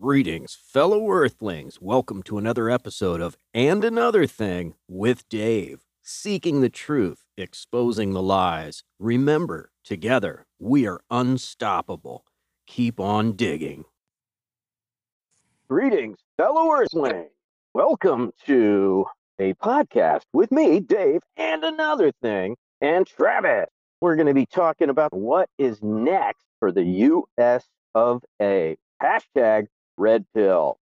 Greetings, fellow Earthlings. Welcome to another episode of And Another Thing with Dave. Seeking the truth, exposing the lies. Remember, together, we are unstoppable. Keep on digging. Greetings, fellow Earthlings. Welcome to a podcast with me, Dave, and another thing, and Travis. We're going to be talking about what is next for the U.S. of A. Hashtag red pill.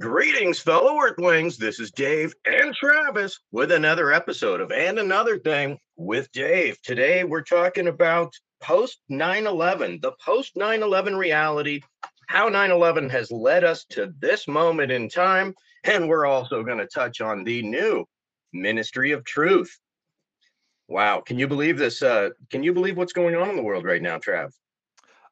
Greetings, fellow Earthlings. This is Dave and Travis with another episode of And Another Thing with Dave. Today, we're talking about post 9 11, the post 9 11 reality, how 9 11 has led us to this moment in time. And we're also going to touch on the new Ministry of Truth. Wow. Can you believe this? Uh, can you believe what's going on in the world right now, Trav?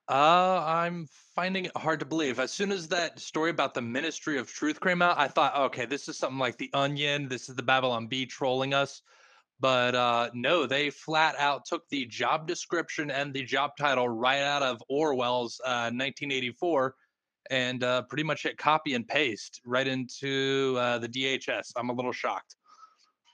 Uh, I'm finding it hard to believe. As soon as that story about the Ministry of Truth came out, I thought, okay, this is something like The Onion. This is the Babylon Bee trolling us. But uh, no, they flat out took the job description and the job title right out of Orwell's uh, 1984 and uh, pretty much hit copy and paste right into uh, the DHS. I'm a little shocked.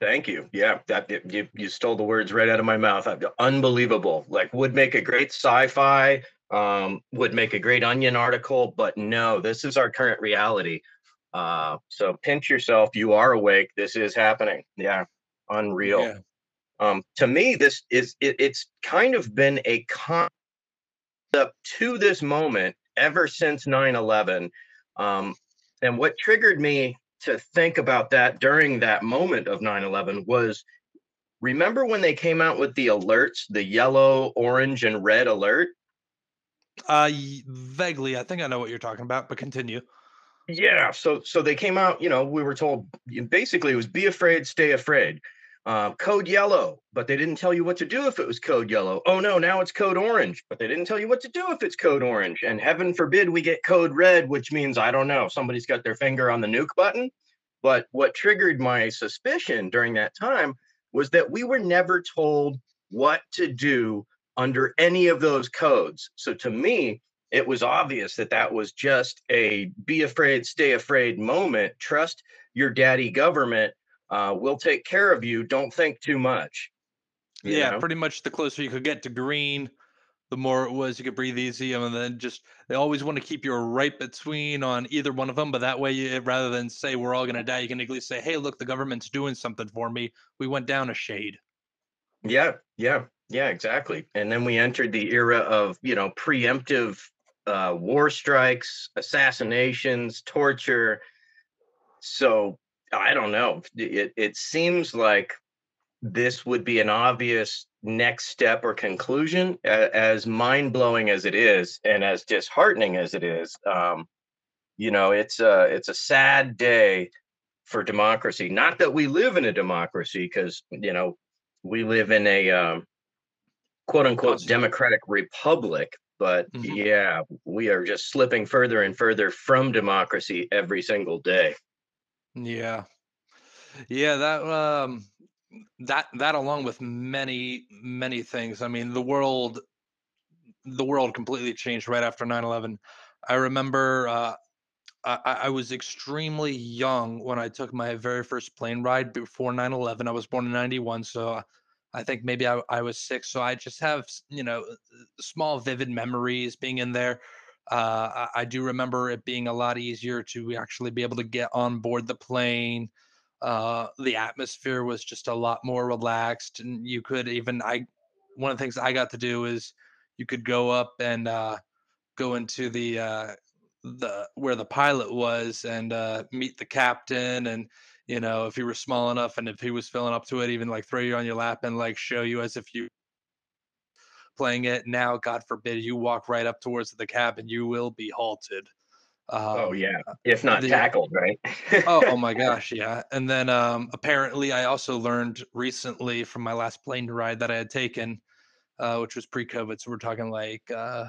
Thank you. Yeah, that you you stole the words right out of my mouth. Unbelievable. Like would make a great sci-fi um, would make a great onion article, but no, this is our current reality. Uh, so pinch yourself. You are awake. This is happening. Yeah, unreal. Yeah. Um, to me, this is it, it's kind of been a concept to this moment ever since 9-11. Um, and what triggered me to think about that during that moment of 9-11 was remember when they came out with the alerts, the yellow, orange, and red alert? Uh, vaguely, I think I know what you're talking about, but continue. Yeah, so so they came out. You know, we were told basically it was be afraid, stay afraid. Uh, code yellow, but they didn't tell you what to do if it was code yellow. Oh no, now it's code orange, but they didn't tell you what to do if it's code orange. And heaven forbid we get code red, which means I don't know, somebody's got their finger on the nuke button. But what triggered my suspicion during that time was that we were never told what to do under any of those codes. So to me, it was obvious that that was just a be afraid, stay afraid moment. Trust your daddy government. Uh, we'll take care of you. Don't think too much. Yeah, know? pretty much the closer you could get to green, the more it was you could breathe easy. And then just they always want to keep you right between on either one of them. But that way, you, rather than say we're all going to die, you can at least say, hey, look, the government's doing something for me. We went down a shade. Yeah, yeah. Yeah, exactly. And then we entered the era of, you know, preemptive uh, war strikes, assassinations, torture. So I don't know. It, it seems like this would be an obvious next step or conclusion, as mind blowing as it is, and as disheartening as it is. Um, you know, it's a it's a sad day for democracy. Not that we live in a democracy, because you know we live in a um, quote unquote democratic republic but mm-hmm. yeah we are just slipping further and further from democracy every single day. Yeah. Yeah that um that that along with many many things. I mean the world the world completely changed right after 9-11 i remember uh I, I was extremely young when I took my very first plane ride before 9 11. I was born in 91, so I think maybe I, I was six, so I just have you know small vivid memories being in there. Uh, I, I, do remember it being a lot easier to actually be able to get on board the plane. Uh, the atmosphere was just a lot more relaxed, and you could even I one of the things I got to do is you could go up and uh, go into the uh, the where the pilot was and uh, meet the captain and you know, if you were small enough and if he was filling up to it, even like throw you on your lap and like show you as if you playing it. Now, God forbid, you walk right up towards the cab and you will be halted. Um, oh yeah, if not the, tackled, right? oh, oh my gosh, yeah. And then um, apparently, I also learned recently from my last plane ride that I had taken, uh, which was pre-COVID. So we're talking like, uh,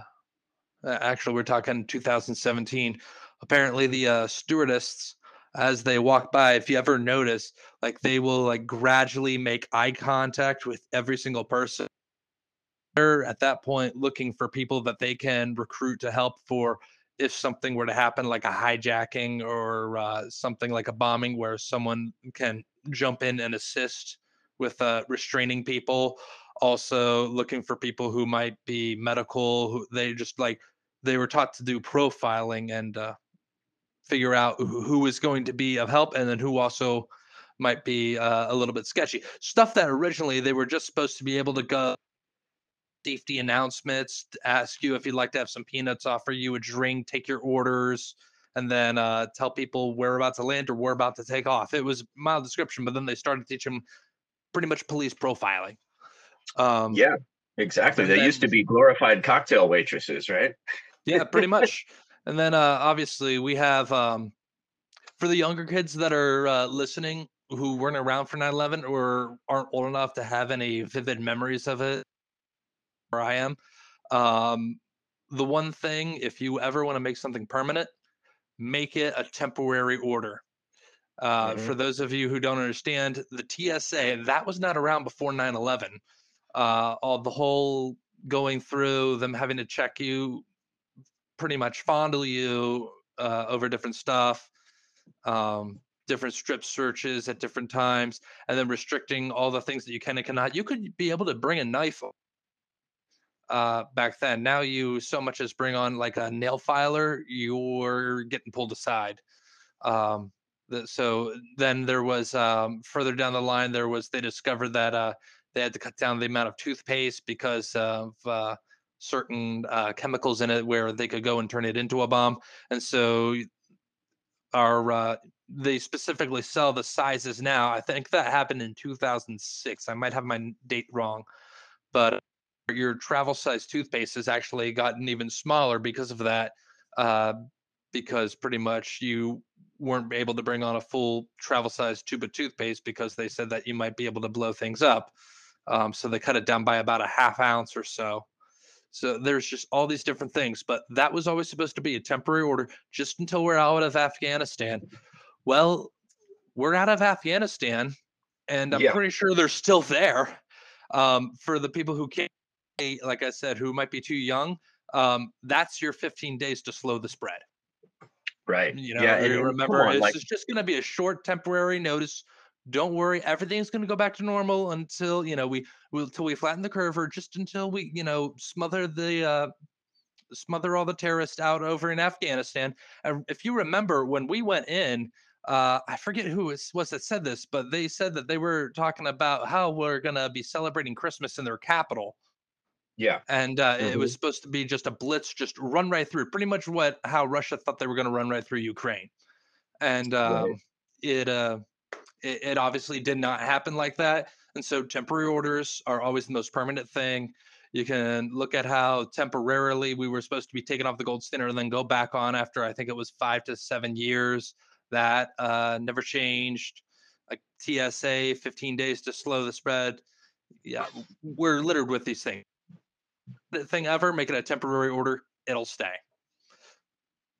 actually, we're talking 2017. Apparently, the uh, stewardess as they walk by if you ever notice like they will like gradually make eye contact with every single person they're at that point looking for people that they can recruit to help for if something were to happen, like a hijacking or uh, something like a bombing, where someone can jump in and assist with uh, restraining people. Also, looking for people who might be medical, who they just like they were taught to do profiling and uh, figure out who, who is going to be of help, and then who also might be uh, a little bit sketchy. Stuff that originally they were just supposed to be able to go safety announcements, ask you if you'd like to have some peanuts, offer you a drink, take your orders, and then uh, tell people where about to land or where about to take off. It was mild description, but then they started teaching pretty much police profiling. Um, yeah, exactly. They then, used to be glorified cocktail waitresses, right? yeah, pretty much. And then uh, obviously we have um, for the younger kids that are uh, listening who weren't around for 9/11 or aren't old enough to have any vivid memories of it where I am. Um, the one thing, if you ever want to make something permanent, make it a temporary order. Uh, mm-hmm. For those of you who don't understand, the TSA that was not around before 9/11. Uh, all the whole going through them having to check you, pretty much fondle you uh, over different stuff, um, different strip searches at different times, and then restricting all the things that you can and cannot. You could be able to bring a knife uh, back then. Now you so much as bring on like a nail filer, you're getting pulled aside. Um, so then there was um, further down the line, there was they discovered that uh, they had to cut down the amount of toothpaste because of uh, certain uh, chemicals in it where they could go and turn it into a bomb. And so our uh, they specifically sell the sizes now. I think that happened in 2006. I might have my date wrong, but your travel size toothpaste has actually gotten even smaller because of that. Uh, because pretty much you weren't able to bring on a full travel size tube of toothpaste because they said that you might be able to blow things up. Um, so they cut it down by about a half ounce or so. So there's just all these different things, but that was always supposed to be a temporary order just until we're out of Afghanistan. Well, we're out of Afghanistan, and I'm yeah. pretty sure they're still there. Um, for the people who can't like I said, who might be too young, um, that's your 15 days to slow the spread. Right. You know, yeah, and remember, on, it's like, just going to be a short temporary notice. Don't worry, everything's going to go back to normal until you know we until we flatten the curve, or just until we you know smother the uh, smother all the terrorists out over in Afghanistan. And if you remember, when we went in, uh, I forget who was, was that said this, but they said that they were talking about how we're going to be celebrating Christmas in their capital yeah. And uh, mm-hmm. it was supposed to be just a blitz, just run right through. Pretty much what how Russia thought they were going to run right through Ukraine, and um, right. it, uh, it it obviously did not happen like that. And so temporary orders are always the most permanent thing. You can look at how temporarily we were supposed to be taken off the gold standard and then go back on after I think it was five to seven years. That uh, never changed. Like TSA, 15 days to slow the spread. Yeah, we're littered with these things thing ever, make it a temporary order, it'll stay.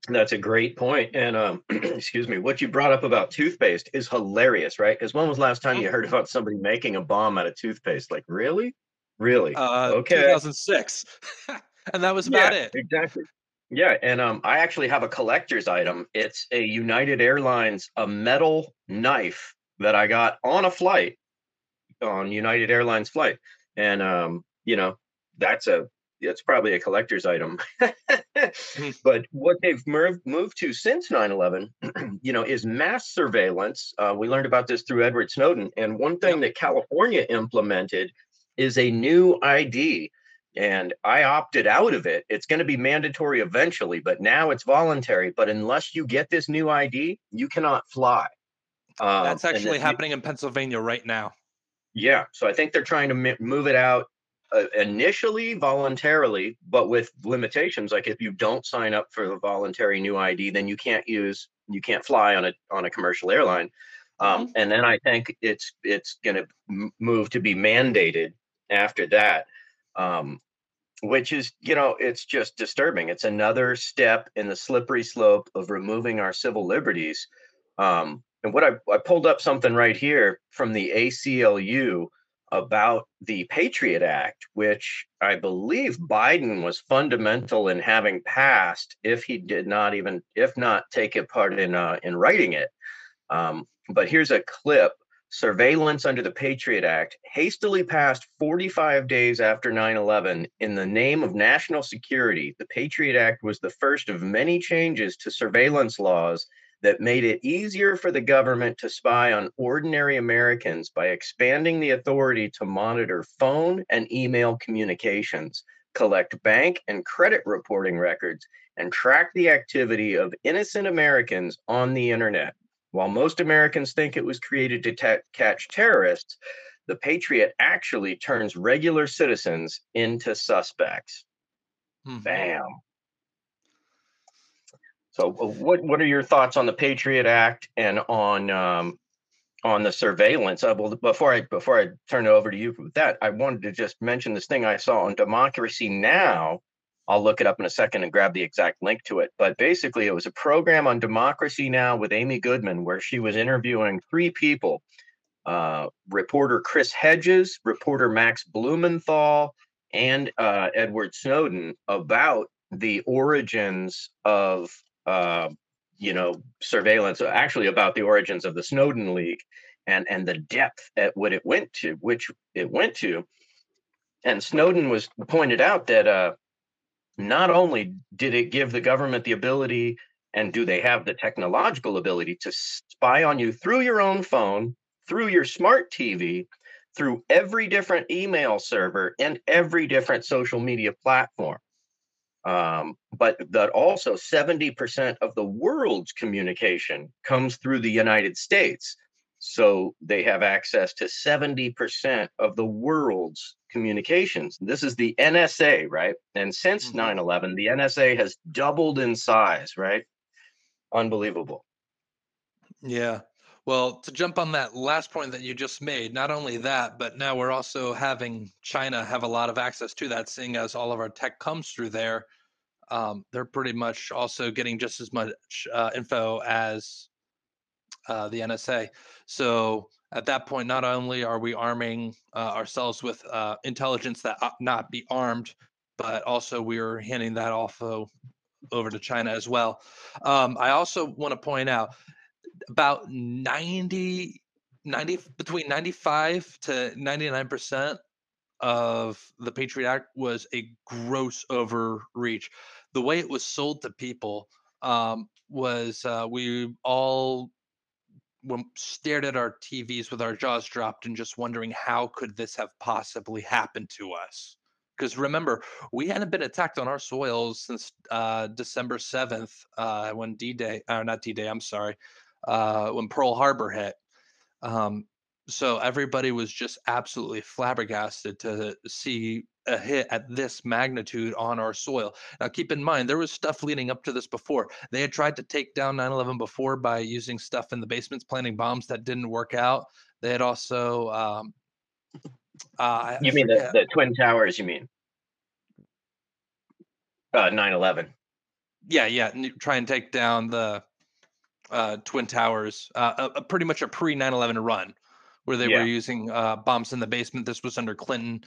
That's a great point. And um, excuse me, what you brought up about toothpaste is hilarious, right? Because when was last time you heard about somebody making a bomb out of toothpaste? Like, really? Really? Uh, okay. 2006. and that was about yeah, it. Exactly. Yeah, and um, I actually have a collector's item. It's a United Airlines a metal knife that I got on a flight on United Airlines flight, and um, you know that's a it's probably a collector's item. Hmm. but what they've moved, moved to since 9/11, you know, is mass surveillance. Uh, we learned about this through Edward Snowden, and one thing that California implemented is a new ID. And I opted out of it. It's going to be mandatory eventually, but now it's voluntary. But unless you get this new ID, you cannot fly. Um, That's actually happening in Pennsylvania right now. Yeah, so I think they're trying to move it out uh, initially voluntarily, but with limitations. Like if you don't sign up for the voluntary new ID, then you can't use you can't fly on a on a commercial airline. Um, mm-hmm. And then I think it's it's going to move to be mandated after that, um, which is you know it's just disturbing. It's another step in the slippery slope of removing our civil liberties. Um, and what I, I pulled up something right here from the ACLU about the Patriot Act, which I believe Biden was fundamental in having passed, if he did not even, if not take a part in uh, in writing it. Um, but here's a clip surveillance under the Patriot Act, hastily passed 45 days after 9 11 in the name of national security. The Patriot Act was the first of many changes to surveillance laws that made it easier for the government to spy on ordinary Americans by expanding the authority to monitor phone and email communications, collect bank and credit reporting records, and track the activity of innocent Americans on the internet. While most Americans think it was created to ta- catch terrorists, the Patriot actually turns regular citizens into suspects. Mm-hmm. Bam. So, uh, what what are your thoughts on the Patriot Act and on um, on the surveillance? Uh, well, before I before I turn it over to you with that, I wanted to just mention this thing I saw on Democracy Now I'll look it up in a second and grab the exact link to it. But basically, it was a program on Democracy Now! with Amy Goodman where she was interviewing three people uh, reporter Chris Hedges, reporter Max Blumenthal, and uh, Edward Snowden about the origins of, uh, you know, surveillance, actually about the origins of the Snowden leak and, and the depth at what it went to, which it went to. And Snowden was pointed out that uh, not only did it give the government the ability and do they have the technological ability to spy on you through your own phone, through your smart TV, through every different email server and every different social media platform. Um, but that also 70% of the world's communication comes through the United States. So they have access to 70% of the world's communications. This is the NSA, right? And since 9 mm-hmm. 11, the NSA has doubled in size, right? Unbelievable. Yeah. Well, to jump on that last point that you just made, not only that, but now we're also having China have a lot of access to that, seeing as all of our tech comes through there. Um, they're pretty much also getting just as much uh, info as uh, the NSA. So at that point, not only are we arming uh, ourselves with uh, intelligence that ought not be armed, but also we're handing that off over to China as well. Um, I also want to point out about 90, 90 between 95 to 99% of the Patriot Act was a gross overreach. The way it was sold to people um, was uh, we all stared at our TVs with our jaws dropped and just wondering how could this have possibly happened to us? Because remember, we hadn't been attacked on our soils since uh, December 7th, uh, when D Day, or uh, not D Day, I'm sorry, uh, when Pearl Harbor hit. Um, so everybody was just absolutely flabbergasted to see a hit at this magnitude on our soil. Now, keep in mind, there was stuff leading up to this before. They had tried to take down 9 11 before by using stuff in the basements, planting bombs that didn't work out. They had also. Um, uh, you mean the, the Twin Towers, you mean? Uh, 9 11. Yeah, yeah. Try and take down the uh, Twin Towers, uh, a, a pretty much a pre 9 11 run where they yeah. were using uh, bombs in the basement. This was under Clinton.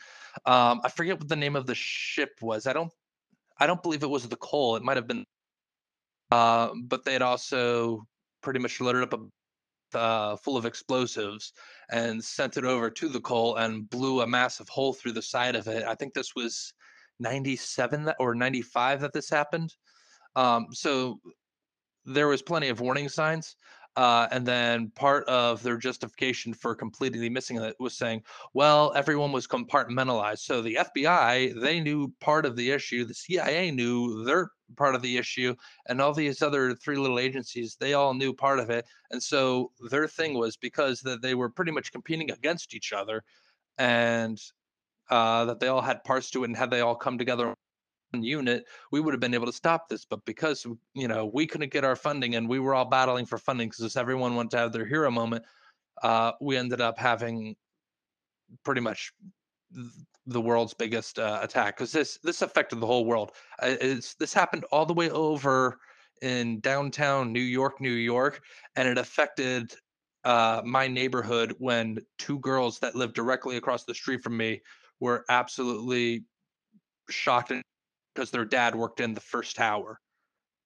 Um, I forget what the name of the ship was. I don't. I don't believe it was the Cole. It might have been. Uh, but they had also pretty much loaded up a uh, full of explosives and sent it over to the Cole and blew a massive hole through the side of it. I think this was 97 or 95 that this happened. Um, so there was plenty of warning signs. Uh, and then part of their justification for completely missing it was saying, well, everyone was compartmentalized. So the FBI, they knew part of the issue. The CIA knew their part of the issue. And all these other three little agencies, they all knew part of it. And so their thing was because that they were pretty much competing against each other and uh, that they all had parts to it. And had they all come together unit, we would have been able to stop this. But because you know we couldn't get our funding, and we were all battling for funding because everyone wanted to have their hero moment, uh, we ended up having pretty much the world's biggest uh, attack because this this affected the whole world. It's, this happened all the way over in downtown New York, New York, and it affected uh, my neighborhood when two girls that lived directly across the street from me were absolutely shocked because their dad worked in the first tower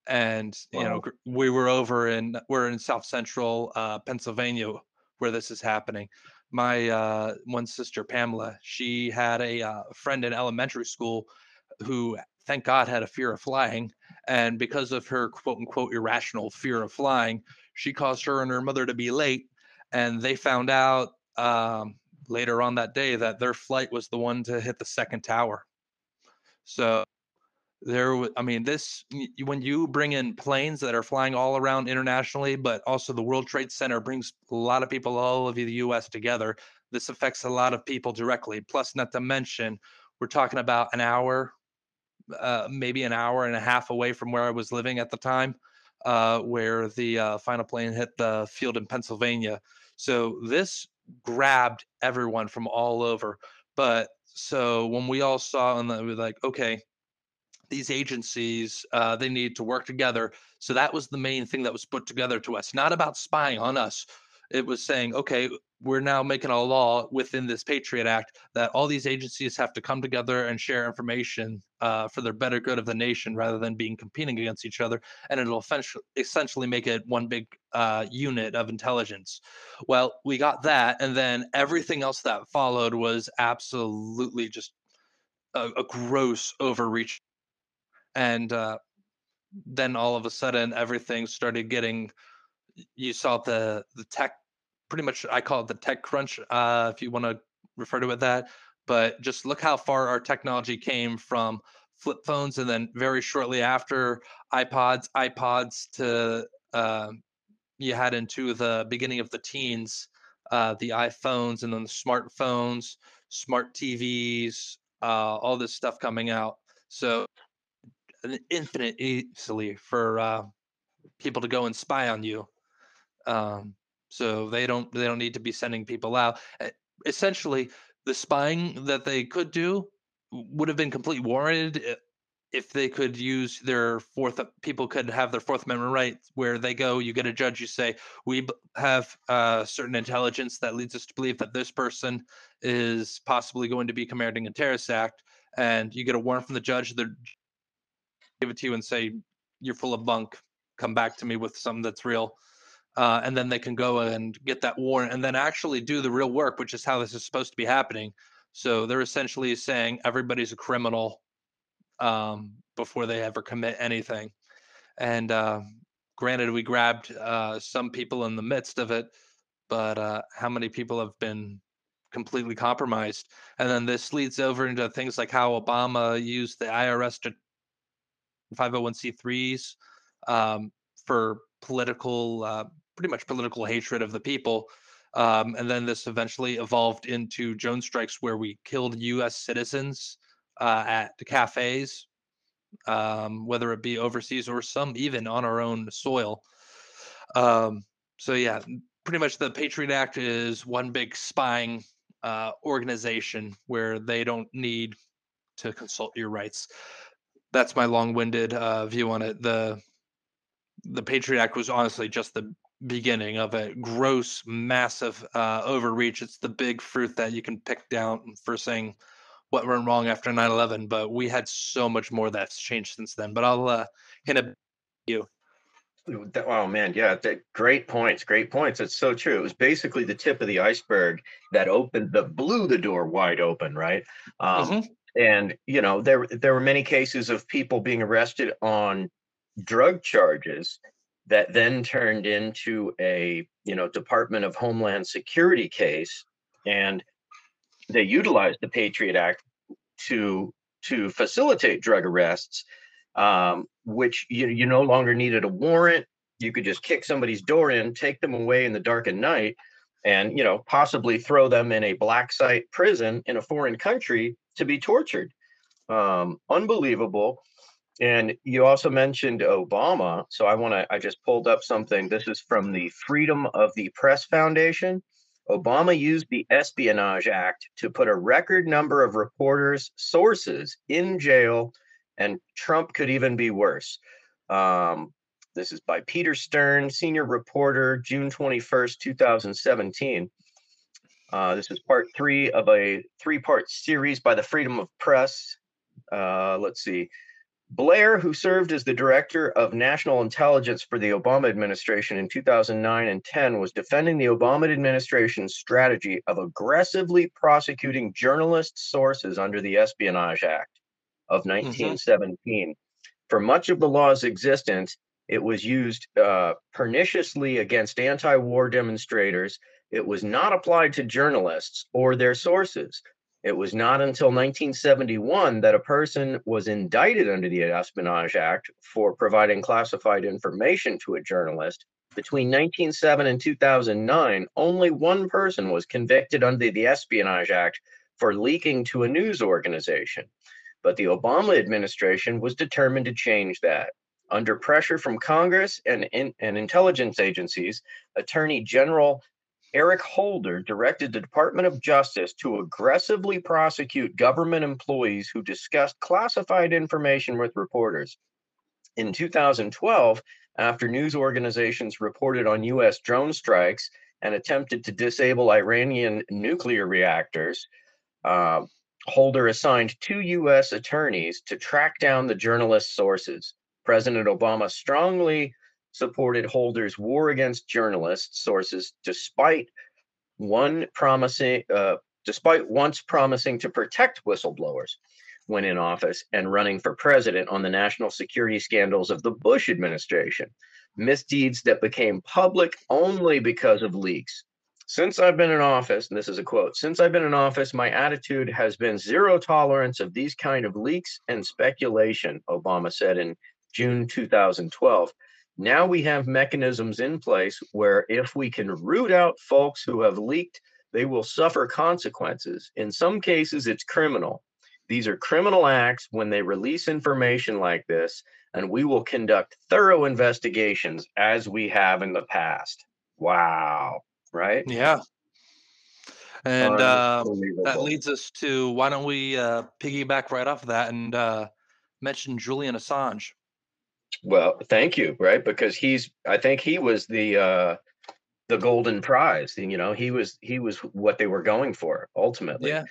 and you know we were over in we're in south central uh, pennsylvania where this is happening. My uh, one sister pamela she had a uh, friend in elementary school who thank god had a fear of flying and because of her quote unquote irrational fear of flying she caused her and her mother to be late and they found out um, later on that day that their flight was the one to hit the second tower. So there, i mean, this when you bring in planes that are flying all around internationally, but also the World Trade Center brings a lot of people all over the U.S. together. This affects a lot of people directly. Plus, not to mention, we're talking about an hour, uh, maybe an hour and a half away from where I was living at the time, uh, where the uh, final plane hit the field in Pennsylvania. So this grabbed everyone from all over. But so when we all saw, and we were like, okay these agencies uh, they need to work together. So that was the main thing that was put together to us not about spying on us. It was saying okay we're now making a law within this patriot act that all these agencies have to come together and share information uh, for the better good of the nation rather than being competing against each other and it'll essentially make it one big uh, unit of intelligence. Well we got that and then everything else that followed was absolutely just a, a gross overreach and uh, then all of a sudden everything started getting you saw the the tech pretty much i call it the tech crunch uh, if you want to refer to it that but just look how far our technology came from flip phones and then very shortly after ipods ipods to uh, you had into the beginning of the teens uh, the iphones and then the smartphones smart tvs uh, all this stuff coming out. So an infinite easily for uh, people to go and spy on you. Um, so they don't they don't need to be sending people out. Uh, Essentially, the spying that they could do would have been completely warranted if they could use their fourth people could have their fourth amendment right where they go you get a judge you say we have uh, certain intelligence that leads us to believe that this person is possibly going to be commanding a terrorist act and you get a warrant from the judge the give it to you and say you're full of bunk. Come back to me with something that's real. Uh, and then they can go and get that warrant and then actually do the real work which is how this is supposed to be happening. So they're essentially saying everybody's a criminal um, before they ever commit anything. And uh, granted we grabbed uh, some people in the midst of it but uh, how many people have been completely compromised? And then this leads over into things like how obama used the irs to 501c3s um, for political, uh, pretty much political hatred of the people. Um, and then this eventually evolved into drone strikes where we killed U.S. citizens uh, at the cafes, um, whether it be overseas or some even on our own soil. Um, so yeah, pretty much the Patriot Act is one big spying uh, organization where they don't need to consult your rights that's my long-winded uh, view on it. The the Patriot Act was honestly just the beginning of a gross, massive uh, overreach. It's the big fruit that you can pick down for saying what went wrong after 9-11. But we had so much more that's changed since then. But I'll uh, to you. Oh man, yeah, that, great points, great points. It's so true. It was basically the tip of the iceberg that opened, that blew the door wide open, right? Um, Mhm. And you know, there there were many cases of people being arrested on drug charges that then turned into a you know Department of Homeland Security case, and they utilized the Patriot Act to to facilitate drug arrests, um, which you you no longer needed a warrant. You could just kick somebody's door in, take them away in the dark of night, and you know possibly throw them in a black site prison in a foreign country to be tortured. Um, unbelievable. And you also mentioned Obama, so I want to. I just pulled up something. This is from the Freedom of the Press Foundation. Obama used the Espionage Act to put a record number of reporters' sources in jail, and Trump could even be worse. Um, This is by Peter Sterne, senior reporter, June 21st, 2017. Uh, this is part three of a three part series by the Freedom of Press. Uh, let's see. Blair, who served as the director of national intelligence for the Obama administration in 2009 and 10, was defending the Obama administration's strategy of aggressively prosecuting journalist sources under the Espionage Act of 1917. Mm-hmm. For much of the law's existence, it was used uh, perniciously against anti war demonstrators. It was not applied to journalists or their sources. It was not until 1971 that a person was indicted under the Espionage Act for providing classified information to a journalist. Between 1907 and 2009, only one person was convicted under the Espionage Act for leaking to a news organization. But the Obama administration was determined to change that. Under pressure from Congress and, and intelligence agencies, Attorney General Eric Holder directed the Department of Justice to aggressively prosecute government employees who discussed classified information with reporters. In 2012, after news organizations reported on U.S. drone strikes and attempted to disable Iranian nuclear reactors, uh, Holder assigned two U.S. attorneys to track down the journalists' sources. President Obama strongly supported Holder's war against journalists sources, despite one promising, uh, despite once promising to protect whistleblowers when in office and running for president on the national security scandals of the Bush administration, misdeeds that became public only because of leaks. Since I've been in office, and this is a quote, since I've been in office, my attitude has been zero tolerance of these kind of leaks and speculation, Obama said in June 2012. Now we have mechanisms in place where if we can root out folks who have leaked, they will suffer consequences. In some cases, it's criminal. These are criminal acts when they release information like this, and we will conduct thorough investigations as we have in the past. Wow. Right? Yeah. And uh, that leads us to why don't we uh, piggyback right off of that and uh, mention Julian Assange? Well, thank you, right? Because he's I think he was the uh the golden prize. You know, he was he was what they were going for ultimately. Yeah.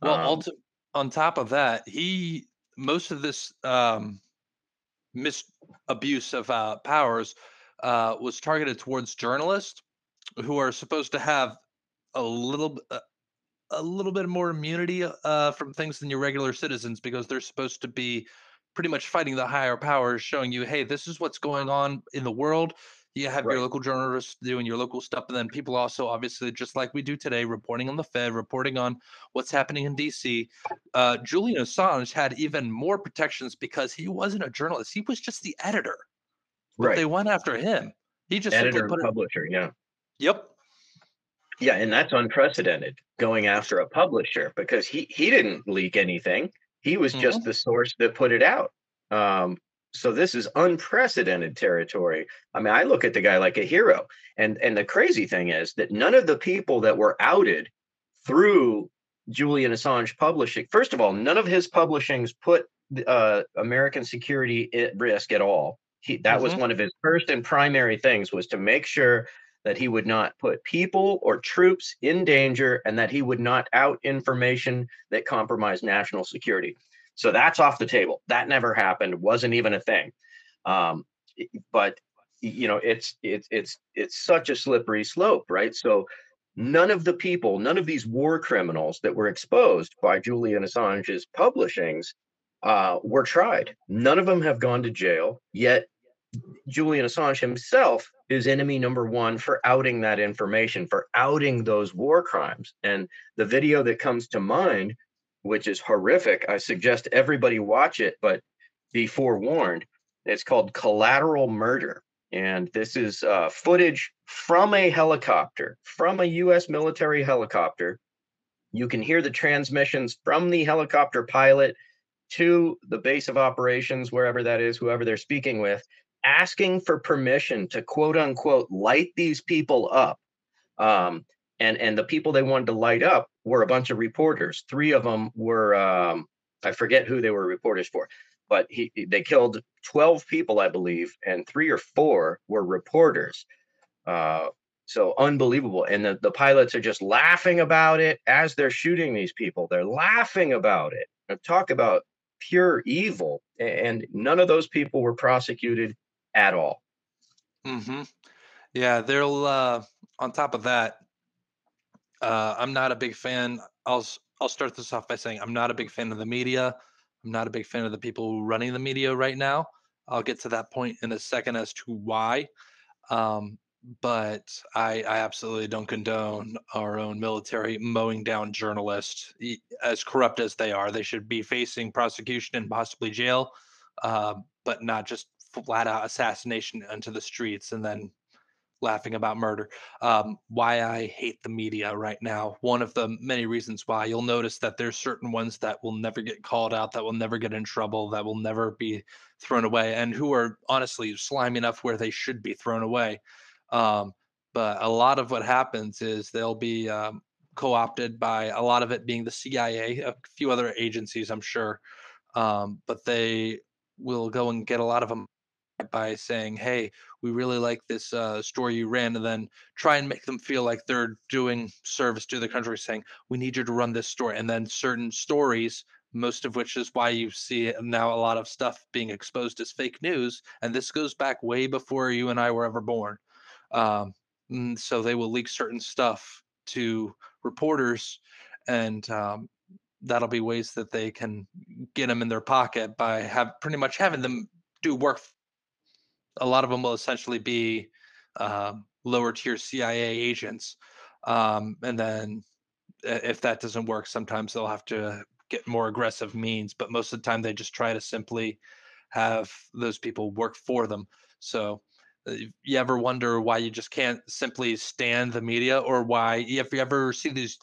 Well, um, ulti- on top of that, he most of this um misabuse of uh powers uh was targeted towards journalists who are supposed to have a little uh, a little bit more immunity uh, from things than your regular citizens because they're supposed to be pretty much fighting the higher powers, showing you, hey, this is what's going on in the world. You have right. your local journalists doing your local stuff, and then people also, obviously, just like we do today, reporting on the Fed, reporting on what's happening in DC. Uh, Julian Assange had even more protections because he wasn't a journalist; he was just the editor. But right. they went after him. He just editor and publisher. It, yeah. Yep. Yeah, and that's unprecedented going after a publisher because he he didn't leak anything. He was mm-hmm. just the source that put it out. Um, so this is unprecedented territory. I mean, I look at the guy like a hero. And and the crazy thing is that none of the people that were outed through Julian Assange publishing, first of all, none of his publishings put uh, American security at risk at all. He, that mm-hmm. was one of his first and primary things was to make sure that he would not put people or troops in danger and that he would not out information that compromised national security. So that's off the table. That never happened. Wasn't even a thing. Um, but you know, it's it's it's it's such a slippery slope, right? So none of the people, none of these war criminals that were exposed by Julian Assange's publishings uh, were tried. None of them have gone to jail. Yet Julian Assange himself is enemy number one for outing that information, for outing those war crimes. And the video that comes to mind, which is horrific, I suggest everybody watch it, but be forewarned. It's called Collateral Murder. And this is uh, footage from a helicopter, from a US military helicopter. You can hear the transmissions from the helicopter pilot to the base of operations, wherever that is, whoever they're speaking with asking for permission to quote unquote light these people up. Um, and and the people they wanted to light up were a bunch of reporters. Three of them were um, I forget who they were reporters for, but he they killed 12 people, I believe, and three or four were reporters. Uh, so unbelievable. And the, the pilots are just laughing about it as they're shooting these people. They're laughing about it. Talk about pure evil. And none of those people were prosecuted at all. Mm-hmm. Yeah, they'll uh on top of that, uh I'm not a big fan. I'll I'll start this off by saying I'm not a big fan of the media. I'm not a big fan of the people running the media right now. I'll get to that point in a second as to why. Um, but I, I absolutely don't condone our own military mowing down journalists, as corrupt as they are. They should be facing prosecution and possibly jail, uh, but not just flat out assassination into the streets and then laughing about murder. Um, why I hate the media right now. One of the many reasons why you'll notice that there's certain ones that will never get called out, that will never get in trouble, that will never be thrown away, and who are honestly slimy enough where they should be thrown away. Um, but a lot of what happens is they'll be um, co-opted by a lot of it being the CIA, a few other agencies, I'm sure. Um, but they will go and get a lot of them by saying, "Hey, we really like this uh, story you ran," and then try and make them feel like they're doing service to the country, saying, "We need you to run this story," and then certain stories. Most of which is why you see now a lot of stuff being exposed as fake news, and this goes back way before you and I were ever born. Um, mm, so they will leak certain stuff to reporters, and um, that'll be ways that they can get them in their pocket by have pretty much having them do work a lot of them will essentially be um, lower tier CIA agents. Um, and then if that doesn't work, sometimes they'll have to get more aggressive means. But most of the time, they just try to simply have those people work for them. So uh, you ever wonder why you just can't simply stand the media or why if you ever see these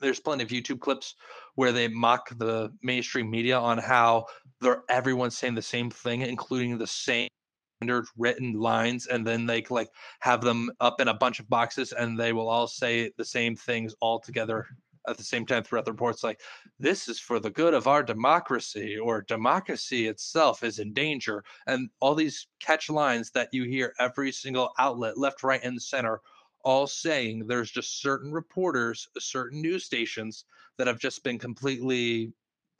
there's plenty of YouTube clips where they mock the mainstream media on how they're everyone's saying the same thing, including the same written lines and then they like have them up in a bunch of boxes and they will all say the same things all together at the same time throughout the reports like this is for the good of our democracy or democracy itself is in danger and all these catch lines that you hear every single outlet left right and center all saying there's just certain reporters certain news stations that have just been completely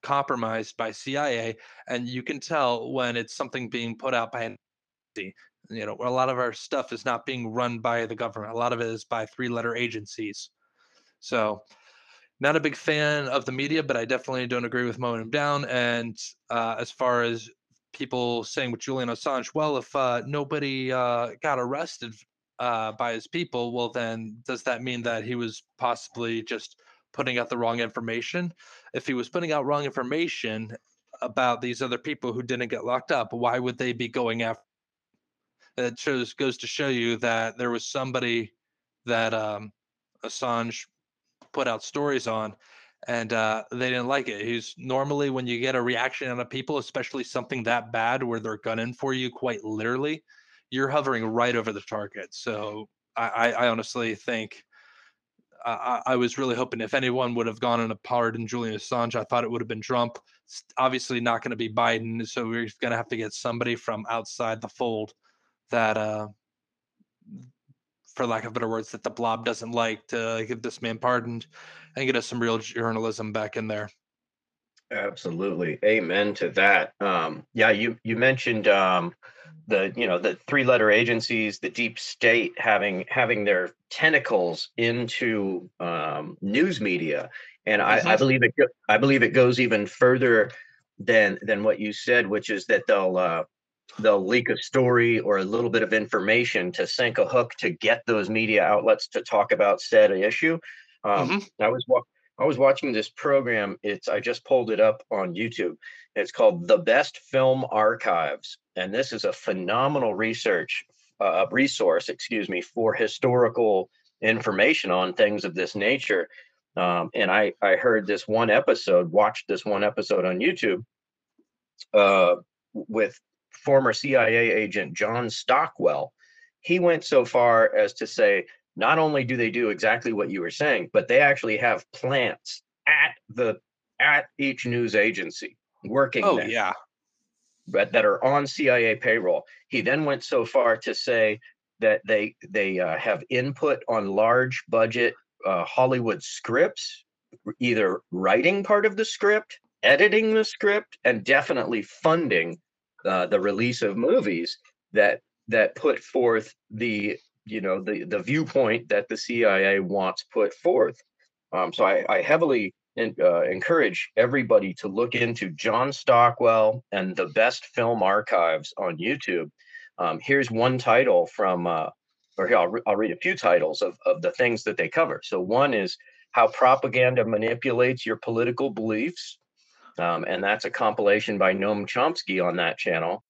compromised by CIA and you can tell when it's something being put out by an you know a lot of our stuff is not being run by the government a lot of it is by three letter agencies. So not a big fan of the media but i definitely don't agree with mowing them down and uh, as far as people saying with julian assange well if uh, nobody uh, got arrested uh, by his people well then does that mean that he was possibly just putting out the wrong information? If he was putting out wrong information about these other people who didn't get locked up why would they be going after it shows goes to show you that there was somebody that um, Assange put out stories on, and uh, they didn't like it. He's normally when you get a reaction out of people, especially something that bad where they're gunning for you quite literally, you're hovering right over the target. So I, I, honestly think. I, I was really hoping if anyone would have gone and pardoned Julian Assange, I thought it would have been Trump. It's obviously not going to be Biden, so we're going to have to get somebody from outside the fold that uh for lack of better words that the blob doesn't like to get this man pardoned and get us some real journalism back in there Absolutely. Amen to that. Um, yeah, you you mentioned um, the you know the three letter agencies, the deep state having having their tentacles into um, news media, and I, I Mhm. believe it. I believe it goes even further than than what you said, which is that they'll uh, they'll leak a story or a little bit of information to sink a hook to get those media outlets to talk about said issue. Um, Mhm. I was wa- I was watching this program. It's I just pulled it up on YouTube. It's called The Best Film Archives, and this is a phenomenal research uh, resource, excuse me, for historical information on things of this nature. Um, and I I heard this one episode, watched this one episode on YouTube uh, with former CIA agent John Stockwell. He went so far as to say not only do they do exactly what you were saying, but they actually have plants at the at each news agency working Oh there yeah. but that are on CIA payroll. He then went so far to say that they they uh, have input on large budget uh, Hollywood scripts, either writing part of the script, editing the script, and definitely funding uh, the release of movies that that put forth the you know the the viewpoint that the CIA wants put forth. Um, so I, I heavily en- uh, encourage everybody to look into John Stockwell and the best film archives on YouTube. Um, here's one title from, uh, or here I'll, re- I'll read a few titles of, of the things that they cover. So one is how propaganda manipulates your political beliefs. Um, and that's a compilation by Noam Chomsky on that channel.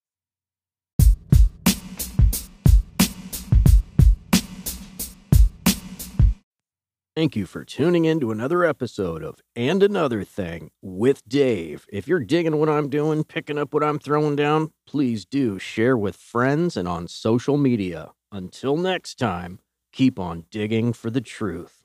Thank you for tuning in to another episode of And Another Thing with Dave. If you're digging what I'm doing, picking up what I'm throwing down, please do share with friends and on social media. Until next time, keep on digging for the truth.